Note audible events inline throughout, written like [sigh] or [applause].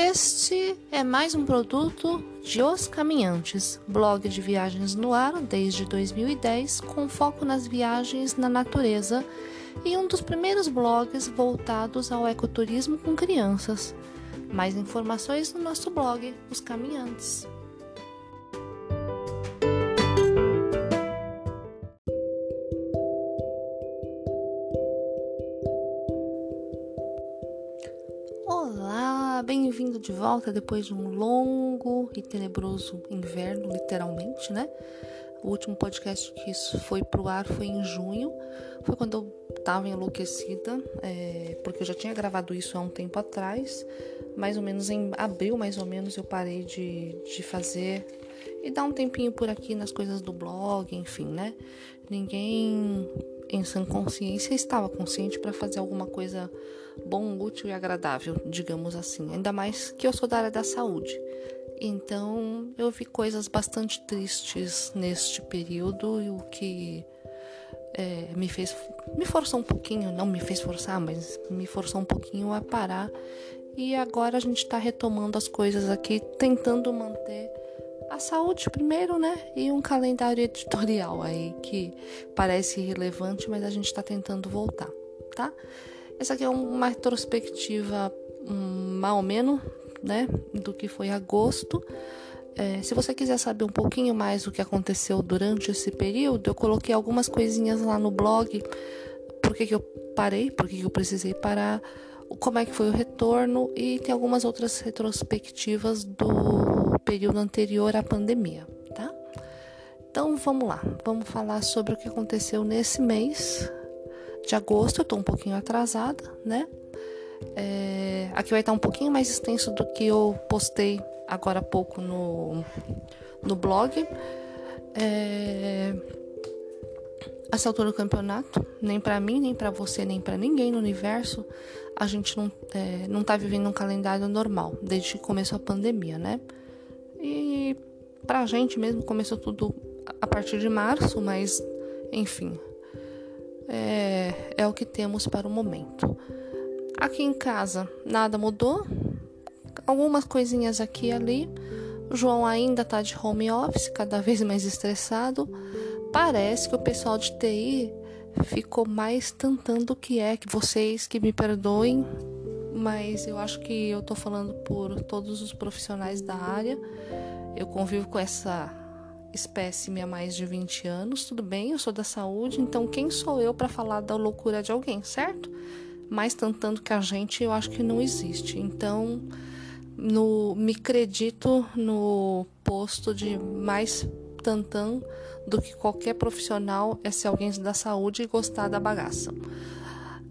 Este é mais um produto de Os Caminhantes, blog de viagens no ar desde 2010, com foco nas viagens na natureza e um dos primeiros blogs voltados ao ecoturismo com crianças. Mais informações no nosso blog, Os Caminhantes. Volta depois de um longo e tenebroso inverno, literalmente, né? O último podcast que isso foi pro ar foi em junho, foi quando eu tava enlouquecida, é, porque eu já tinha gravado isso há um tempo atrás, mais ou menos em abril, mais ou menos, eu parei de, de fazer e dar um tempinho por aqui nas coisas do blog, enfim, né? Ninguém em sã consciência estava consciente para fazer alguma coisa bom, útil e agradável, digamos assim. Ainda mais que eu sou da área da saúde. Então, eu vi coisas bastante tristes neste período e o que é, me fez, me forçou um pouquinho, não me fez forçar, mas me forçou um pouquinho a parar. E agora a gente está retomando as coisas aqui, tentando manter a saúde primeiro, né? E um calendário editorial aí que parece irrelevante, mas a gente está tentando voltar, tá? Essa aqui é uma retrospectiva um, mal menos, né, do que foi agosto. É, se você quiser saber um pouquinho mais do que aconteceu durante esse período, eu coloquei algumas coisinhas lá no blog. Por que, que eu parei? Por que, que eu precisei parar? Como é que foi o retorno? E tem algumas outras retrospectivas do período anterior à pandemia, tá? Então vamos lá, vamos falar sobre o que aconteceu nesse mês de agosto. Eu tô um pouquinho atrasada, né? É, aqui vai estar um pouquinho mais extenso do que eu postei agora há pouco no, no blog. É, essa altura do campeonato, nem para mim, nem para você, nem para ninguém no universo, a gente não, é, não tá vivendo um calendário normal, desde que começou a pandemia, né? E pra gente mesmo começou tudo a partir de março, mas enfim, é, é o que temos para o momento. Aqui em casa nada mudou, algumas coisinhas aqui e ali. O João ainda está de home office, cada [laughs] vez mais estressado. Parece que o pessoal de TI ficou mais tentando o que é que vocês que me perdoem, mas eu acho que eu estou falando por todos os profissionais da área. Eu convivo com essa espécime há mais de 20 anos, tudo bem, eu sou da saúde, então quem sou eu para falar da loucura de alguém, certo? Mais tentando que a gente, eu acho que não existe. Então, no, me acredito no posto de mais tantã do que qualquer profissional é ser alguém da saúde e gostar da bagaça.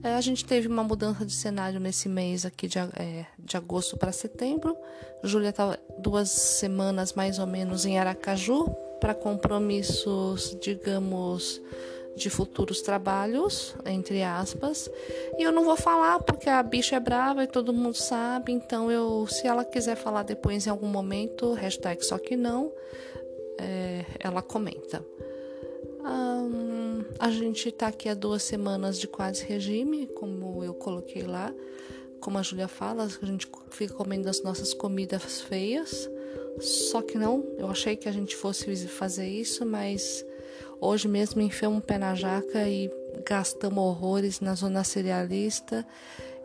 É, a gente teve uma mudança de cenário nesse mês aqui de, é, de agosto para setembro. Júlia estava duas semanas mais ou menos em Aracaju para compromissos, digamos, de futuros trabalhos, entre aspas. E eu não vou falar porque a bicha é brava e todo mundo sabe. Então, eu, se ela quiser falar depois em algum momento, hashtag só que não, é, ela comenta. Um, a gente está aqui há duas semanas de quase regime, como eu coloquei lá. Como a Júlia fala, a gente fica comendo as nossas comidas feias. Só que não, eu achei que a gente fosse fazer isso, mas hoje mesmo enfiamos um pé na jaca e gastamos horrores na zona cerealista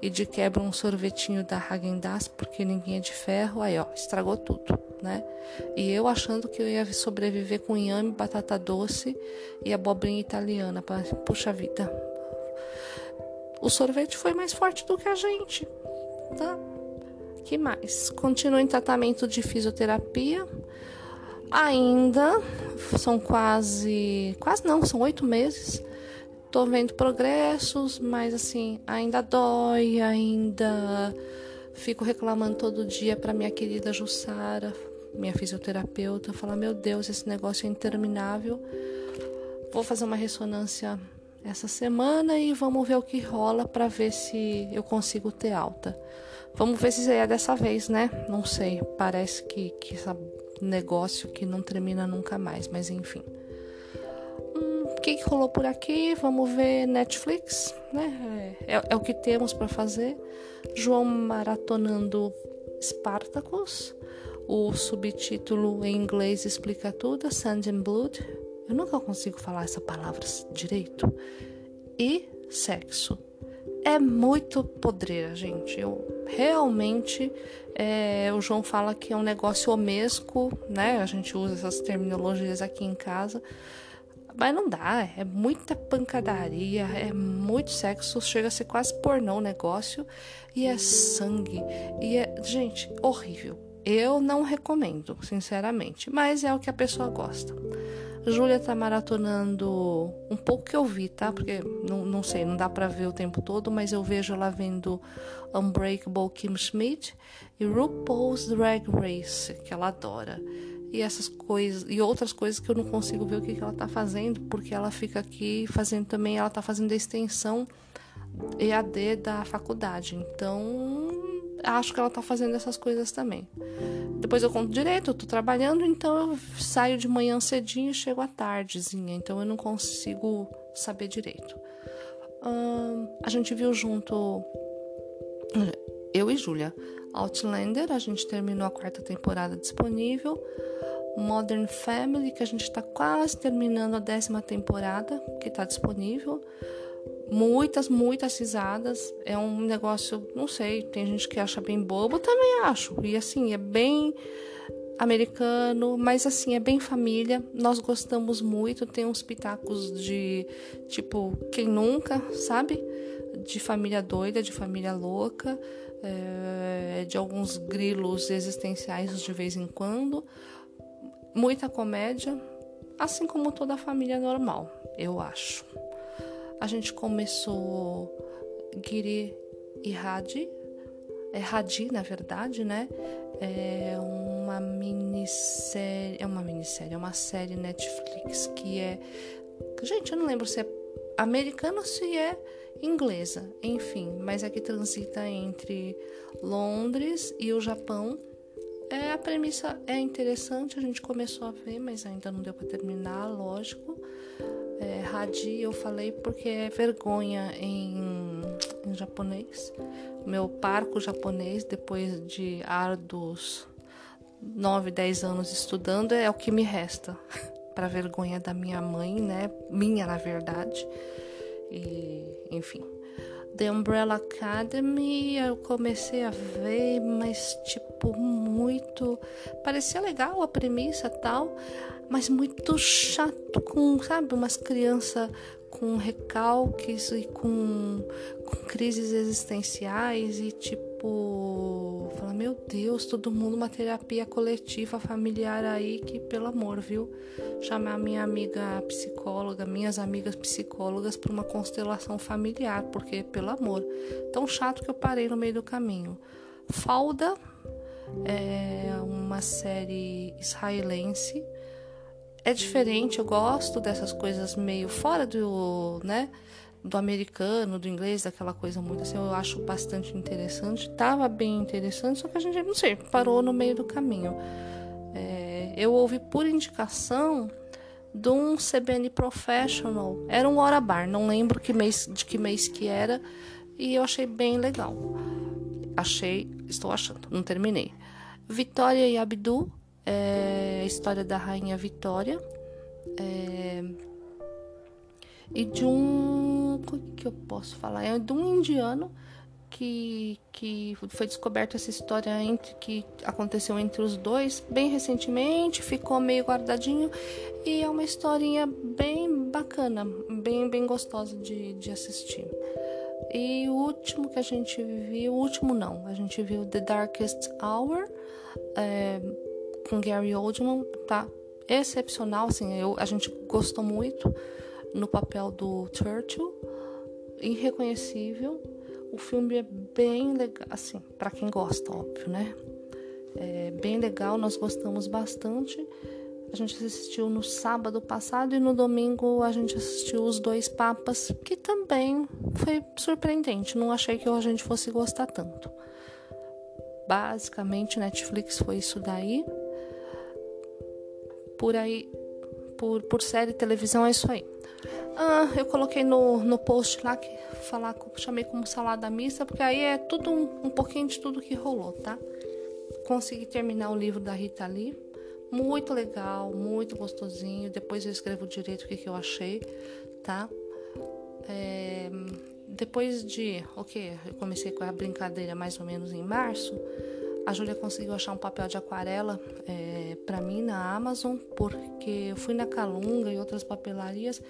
e de quebra um sorvetinho da Häagen-Dazs porque ninguém é de ferro, aí ó, estragou tudo, né? E eu achando que eu ia sobreviver com inhame, batata doce e abobrinha italiana, para puxa vida. O sorvete foi mais forte do que a gente, tá? Que mais? Continuo em tratamento de fisioterapia. Ainda são quase, quase não, são oito meses tô vendo progressos, mas assim, ainda dói, ainda fico reclamando todo dia para minha querida Jussara, minha fisioterapeuta, falar: "Meu Deus, esse negócio é interminável". Vou fazer uma ressonância essa semana e vamos ver o que rola para ver se eu consigo ter alta. Vamos ver se é dessa vez, né? Não sei. Parece que, que esse negócio que não termina nunca mais, mas enfim que, que rolou por aqui? Vamos ver Netflix, né? É, é o que temos para fazer. João maratonando Spartacus. O subtítulo em inglês explica tudo, Sand and Blood. Eu nunca consigo falar essa palavra direito. E sexo. É muito podreira, gente. Eu realmente é, o João fala que é um negócio omesco, né? A gente usa essas terminologias aqui em casa. Mas não dá, é muita pancadaria, é muito sexo, chega a ser quase pornô o negócio, e é sangue, e é. Gente, horrível. Eu não recomendo, sinceramente, mas é o que a pessoa gosta. Júlia tá maratonando um pouco que eu vi, tá? Porque não, não sei, não dá para ver o tempo todo, mas eu vejo ela vendo Unbreakable Kim Schmidt e RuPaul's Drag Race, que ela adora. E essas coisas e outras coisas que eu não consigo ver o que, que ela tá fazendo, porque ela fica aqui fazendo também, ela tá fazendo a extensão EAD da faculdade. Então, acho que ela tá fazendo essas coisas também. Depois eu conto direito, eu tô trabalhando, então eu saio de manhã cedinho e chego à tardezinha, então eu não consigo saber direito. a gente viu junto, eu e Júlia, Outlander, a gente terminou a quarta temporada disponível. Modern Family, que a gente está quase terminando a décima temporada, que está disponível muitas, muitas risadas. É um negócio, não sei, tem gente que acha bem bobo, também acho. E assim, é bem americano, mas assim, é bem família. Nós gostamos muito, tem uns pitacos de tipo, quem nunca, sabe? De família doida, de família louca, é, de alguns grilos existenciais de vez em quando. Muita comédia, assim como toda a família normal, eu acho a gente começou Giri e Hadi, é Hadi na verdade, né? É uma minissérie, é uma minissérie, é uma série Netflix que é, gente, eu não lembro se é americana ou se é inglesa, enfim, mas é que transita entre Londres e o Japão. É, a premissa é interessante, a gente começou a ver, mas ainda não deu para terminar, lógico. É, Hadi eu falei porque é vergonha em, em japonês. Meu parco japonês, depois de árduos 9, 10 anos estudando, é o que me resta. [laughs] para vergonha da minha mãe, né? Minha, na verdade. E, enfim. The Umbrella Academy eu comecei a ver, mas tipo muito parecia legal a premissa tal, mas muito chato com, sabe, umas crianças com recalques e com, com crises existenciais e tipo, fala, meu Deus, todo mundo uma terapia coletiva familiar aí que pelo amor, viu? Chamar minha amiga psicóloga, minhas amigas psicólogas para uma constelação familiar, porque pelo amor, tão chato que eu parei no meio do caminho. Falda é uma série israelense é diferente, eu gosto dessas coisas meio fora do, né, do americano, do inglês, daquela coisa muito assim, eu acho bastante interessante. Tava bem interessante, só que a gente, não sei, parou no meio do caminho. É, eu ouvi por indicação de um CBN Professional, era um hora bar, não lembro que mês, de que mês que era, e eu achei bem legal. Achei, estou achando, não terminei. Vitória e Abdu é a história da rainha Vitória é, e de um o que eu posso falar. É de um indiano que, que foi descoberta essa história entre que aconteceu entre os dois bem recentemente ficou meio guardadinho e é uma historinha bem bacana bem bem gostosa de, de assistir. E o último que a gente viu o último não a gente viu The Darkest Hour é, com Gary Oldman tá? Excepcional, assim, eu, a gente gostou muito no papel do Churchill, irreconhecível. O filme é bem legal, assim, para quem gosta, óbvio, né? É bem legal, nós gostamos bastante. A gente assistiu no sábado passado e no domingo a gente assistiu Os Dois Papas, que também foi surpreendente. Não achei que a gente fosse gostar tanto. Basicamente, Netflix foi isso daí por aí, por, por série, televisão, é isso aí. Ah, eu coloquei no, no post lá que falar, chamei como salada mista, porque aí é tudo um, um pouquinho de tudo que rolou, tá? consegui terminar o livro da Rita Lee. Muito legal, muito gostosinho. Depois eu escrevo direito o que, que eu achei, tá? É, depois de, ok, eu comecei com a brincadeira mais ou menos em março. A Júlia conseguiu achar um papel de aquarela é, para mim na Amazon, porque eu fui na Calunga e outras papelarias.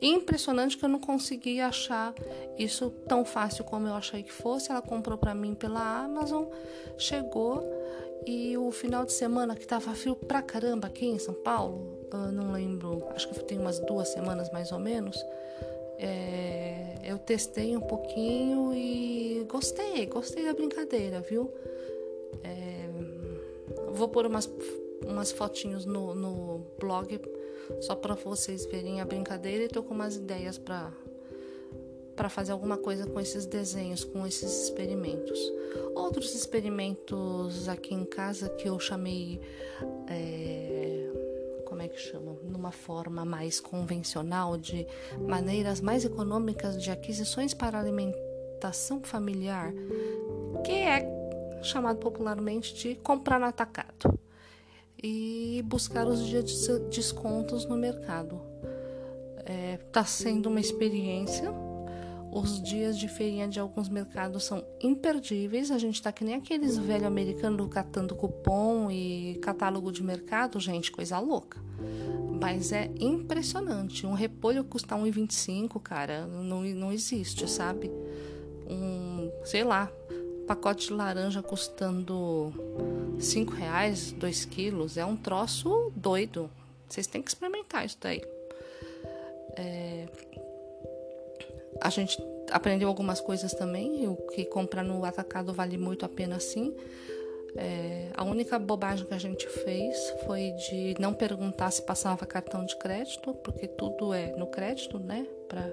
Impressionante que eu não consegui achar isso tão fácil como eu achei que fosse. Ela comprou para mim pela Amazon, chegou e o final de semana que tava frio pra caramba aqui em São Paulo, não lembro, acho que tem umas duas semanas mais ou menos. É, eu testei um pouquinho e gostei, gostei da brincadeira, viu? É, vou pôr umas, umas fotinhos no, no blog só para vocês verem a brincadeira e tô com umas ideias para para fazer alguma coisa com esses desenhos, com esses experimentos. Outros experimentos aqui em casa que eu chamei é, como é que chama? Numa forma mais convencional, de maneiras mais econômicas de aquisições para alimentação familiar, que é chamado popularmente de comprar no atacado e buscar os dias de descontos no mercado. Está é, tá sendo uma experiência. Os dias de feirinha de alguns mercados são imperdíveis. A gente está que nem aqueles velhos americanos catando cupom e catálogo de mercado, gente, coisa louca. Mas é impressionante. Um repolho custa 1,25, cara, não, não existe, sabe? Um, sei lá, pacote de laranja custando 5 reais, 2 quilos, é um troço doido. Vocês têm que experimentar isso daí. É... A gente aprendeu algumas coisas também, o que comprar no atacado vale muito a pena sim. É, a única bobagem que a gente fez foi de não perguntar se passava cartão de crédito, porque tudo é no crédito, né? Para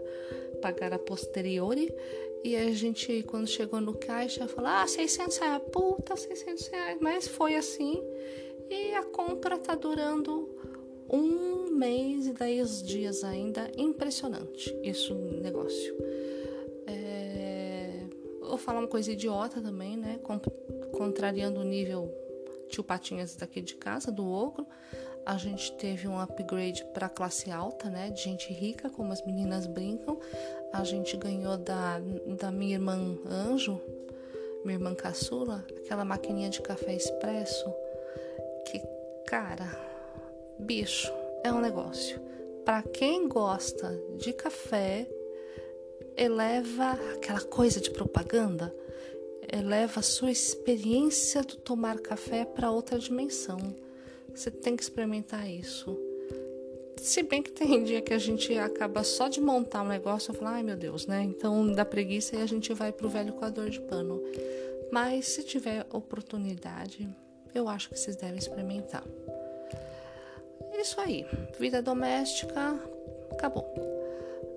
pagar a posteriori. E a gente, quando chegou no caixa, falou: Ah, 600 reais, puta, 600 reais. Mas foi assim. E a compra tá durando um mês e dez dias ainda. Impressionante isso, negócio. É... Vou falar uma coisa idiota também, né? Contrariando o nível tio Patinhas daqui de casa, do Ogro. A gente teve um upgrade para classe alta, né? De gente rica, como as meninas brincam a gente ganhou da, da minha irmã Anjo, minha irmã caçula, aquela maquininha de café expresso que, cara, bicho, é um negócio. Para quem gosta de café, eleva aquela coisa de propaganda, eleva a sua experiência do tomar café para outra dimensão. Você tem que experimentar isso. Se bem que tem dia que a gente acaba só de montar um negócio e falar, ai meu Deus, né? Então dá preguiça e a gente vai pro velho coador de pano. Mas se tiver oportunidade, eu acho que vocês devem experimentar. Isso aí, vida doméstica, acabou.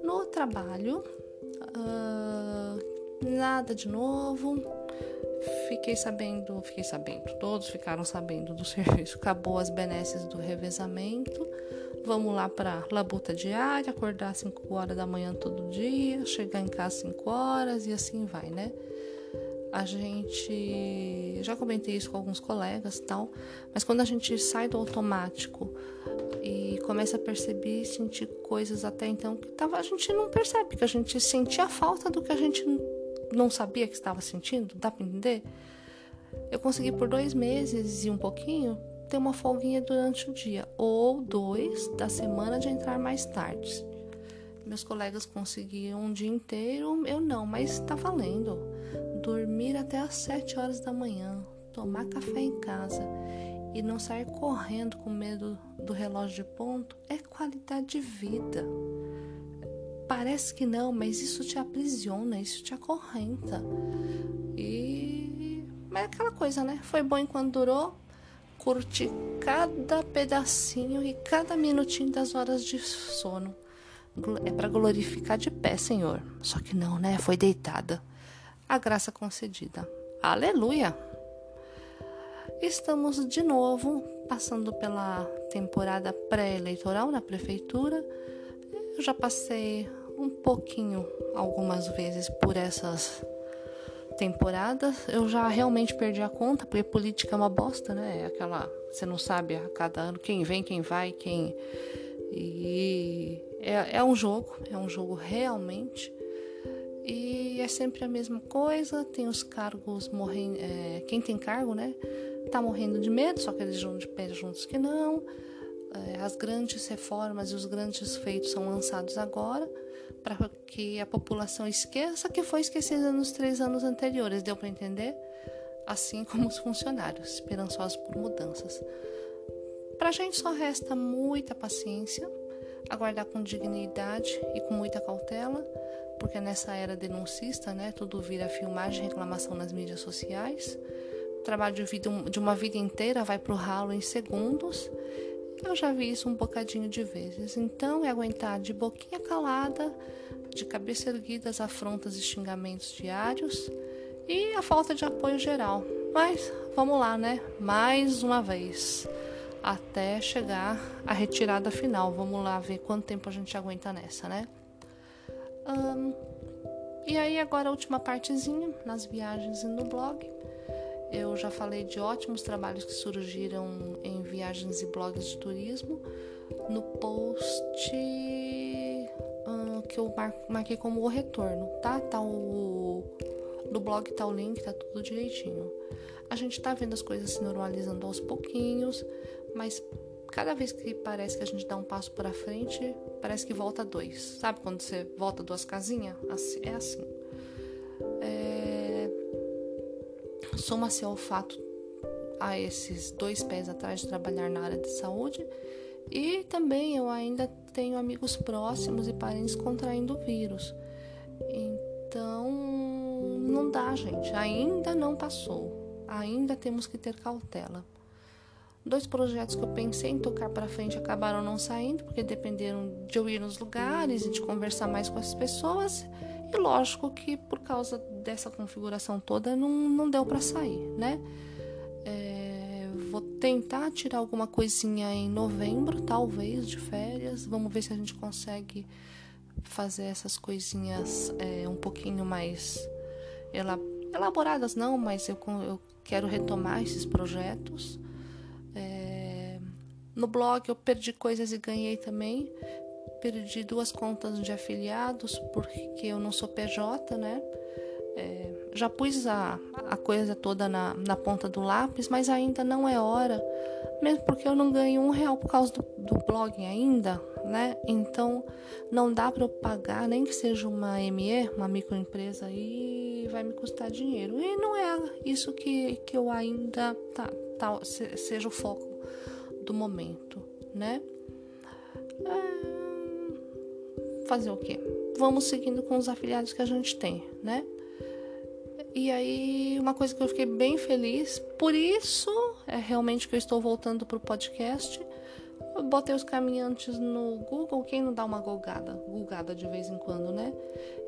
No trabalho, uh, nada de novo. Fiquei sabendo, fiquei sabendo, todos ficaram sabendo do [laughs] serviço. Acabou as benesses do revezamento. Vamos lá para labuta diária, acordar às 5 horas da manhã todo dia, chegar em casa às 5 horas e assim vai, né? A gente já comentei isso com alguns colegas tal, mas quando a gente sai do automático e começa a perceber sentir coisas até então que tava, a gente não percebe, que a gente sentia falta do que a gente não sabia que estava sentindo, dá para entender? Eu consegui por dois meses e um pouquinho ter uma folguinha durante o dia, ou dois da semana de entrar mais tarde. Meus colegas conseguiam um dia inteiro, eu não, mas está valendo. Dormir até às sete horas da manhã, tomar café em casa e não sair correndo com medo do relógio de ponto é qualidade de vida. Parece que não, mas isso te aprisiona, isso te acorrenta. E. Mas é aquela coisa, né? Foi bom enquanto durou, curte cada pedacinho e cada minutinho das horas de sono. É para glorificar de pé, Senhor. Só que não, né? Foi deitada. A graça concedida. Aleluia! Estamos de novo passando pela temporada pré-eleitoral na prefeitura. Eu já passei um pouquinho, algumas vezes, por essas temporada. Eu já realmente perdi a conta, porque política é uma bosta, né? É aquela. Você não sabe a cada ano quem vem, quem vai, quem. E é, é um jogo, é um jogo realmente. E é sempre a mesma coisa, tem os cargos morrendo. É, quem tem cargo, né? Tá morrendo de medo, só que eles juntam de pé juntos que não. É, as grandes reformas e os grandes feitos são lançados agora para que a população esqueça que foi esquecida nos três anos anteriores. Deu para entender? Assim [laughs] como os funcionários, esperançosos por mudanças. Para a gente só resta muita paciência, aguardar com dignidade e com muita cautela, porque nessa era denuncista, né, tudo vira filmagem, reclamação nas mídias sociais. O trabalho de, uma vida inteira vai para o ralo em segundos eu já vi isso um bocadinho de vezes. Então é aguentar de boquinha calada, de cabeça erguida as afrontas e xingamentos diários e a falta de apoio geral. Mas vamos lá, né? Mais uma vez. Até chegar a retirada final. Vamos lá ver quanto tempo a gente aguenta nessa, né? Um, e aí, agora a última partezinha, nas viagens e no blog. Eu já falei de ótimos trabalhos que surgiram em viagens e blogs de turismo. No post que eu marquei como o retorno, tá? Tá o no blog tá o link, tá tudo direitinho. A gente tá vendo as coisas se normalizando aos pouquinhos, mas cada vez que parece que a gente dá um passo para frente, parece que volta dois. Sabe quando você volta duas casinhas? É assim. Soma-se ao fato a esses dois pés atrás de trabalhar na área de saúde e também eu ainda tenho amigos próximos e parentes contraindo o vírus. Então, não dá, gente. Ainda não passou. Ainda temos que ter cautela. Dois projetos que eu pensei em tocar para frente acabaram não saindo, porque dependeram de eu ir nos lugares e de conversar mais com as pessoas. E lógico que por causa dessa configuração toda não, não deu para sair, né? É, vou tentar tirar alguma coisinha em novembro, talvez, de férias. Vamos ver se a gente consegue fazer essas coisinhas é, um pouquinho mais elaboradas, não, mas eu, eu quero retomar esses projetos. É, no blog eu perdi coisas e ganhei também perdi duas contas de afiliados porque eu não sou PJ, né? É, já pus a, a coisa toda na, na ponta do lápis, mas ainda não é hora, mesmo porque eu não ganho um real por causa do, do blog ainda, né? Então não dá para eu pagar, nem que seja uma ME, uma microempresa, e vai me custar dinheiro. E não é isso que, que eu ainda tá, tá, seja o foco do momento, né? É fazer o quê? Vamos seguindo com os afiliados que a gente tem, né? E aí, uma coisa que eu fiquei bem feliz, por isso é realmente que eu estou voltando para o podcast. Eu botei os caminhantes no Google, quem não dá uma gulgada, gulgada de vez em quando, né?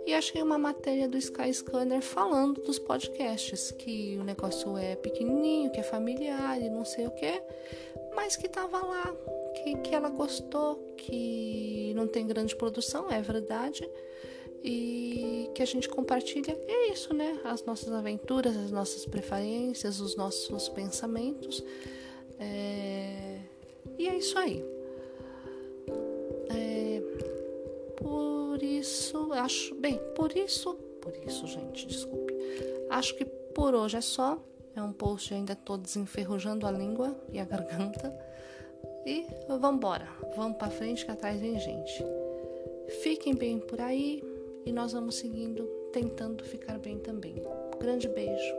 E achei uma matéria do Sky Scanner falando dos podcasts, que o negócio é pequenininho, que é familiar e não sei o que, mas que tava lá que, que ela gostou, que não tem grande produção, é verdade, e que a gente compartilha. É isso, né? As nossas aventuras, as nossas preferências, os nossos pensamentos. É... E é isso aí. É... Por isso, acho. Bem, por isso. Por isso, gente, desculpe. Acho que por hoje é só. É um post ainda tô desenferrujando a língua e a garganta. E vamos embora, vamos para frente que atrás vem gente. Fiquem bem por aí e nós vamos seguindo, tentando ficar bem também. Grande beijo!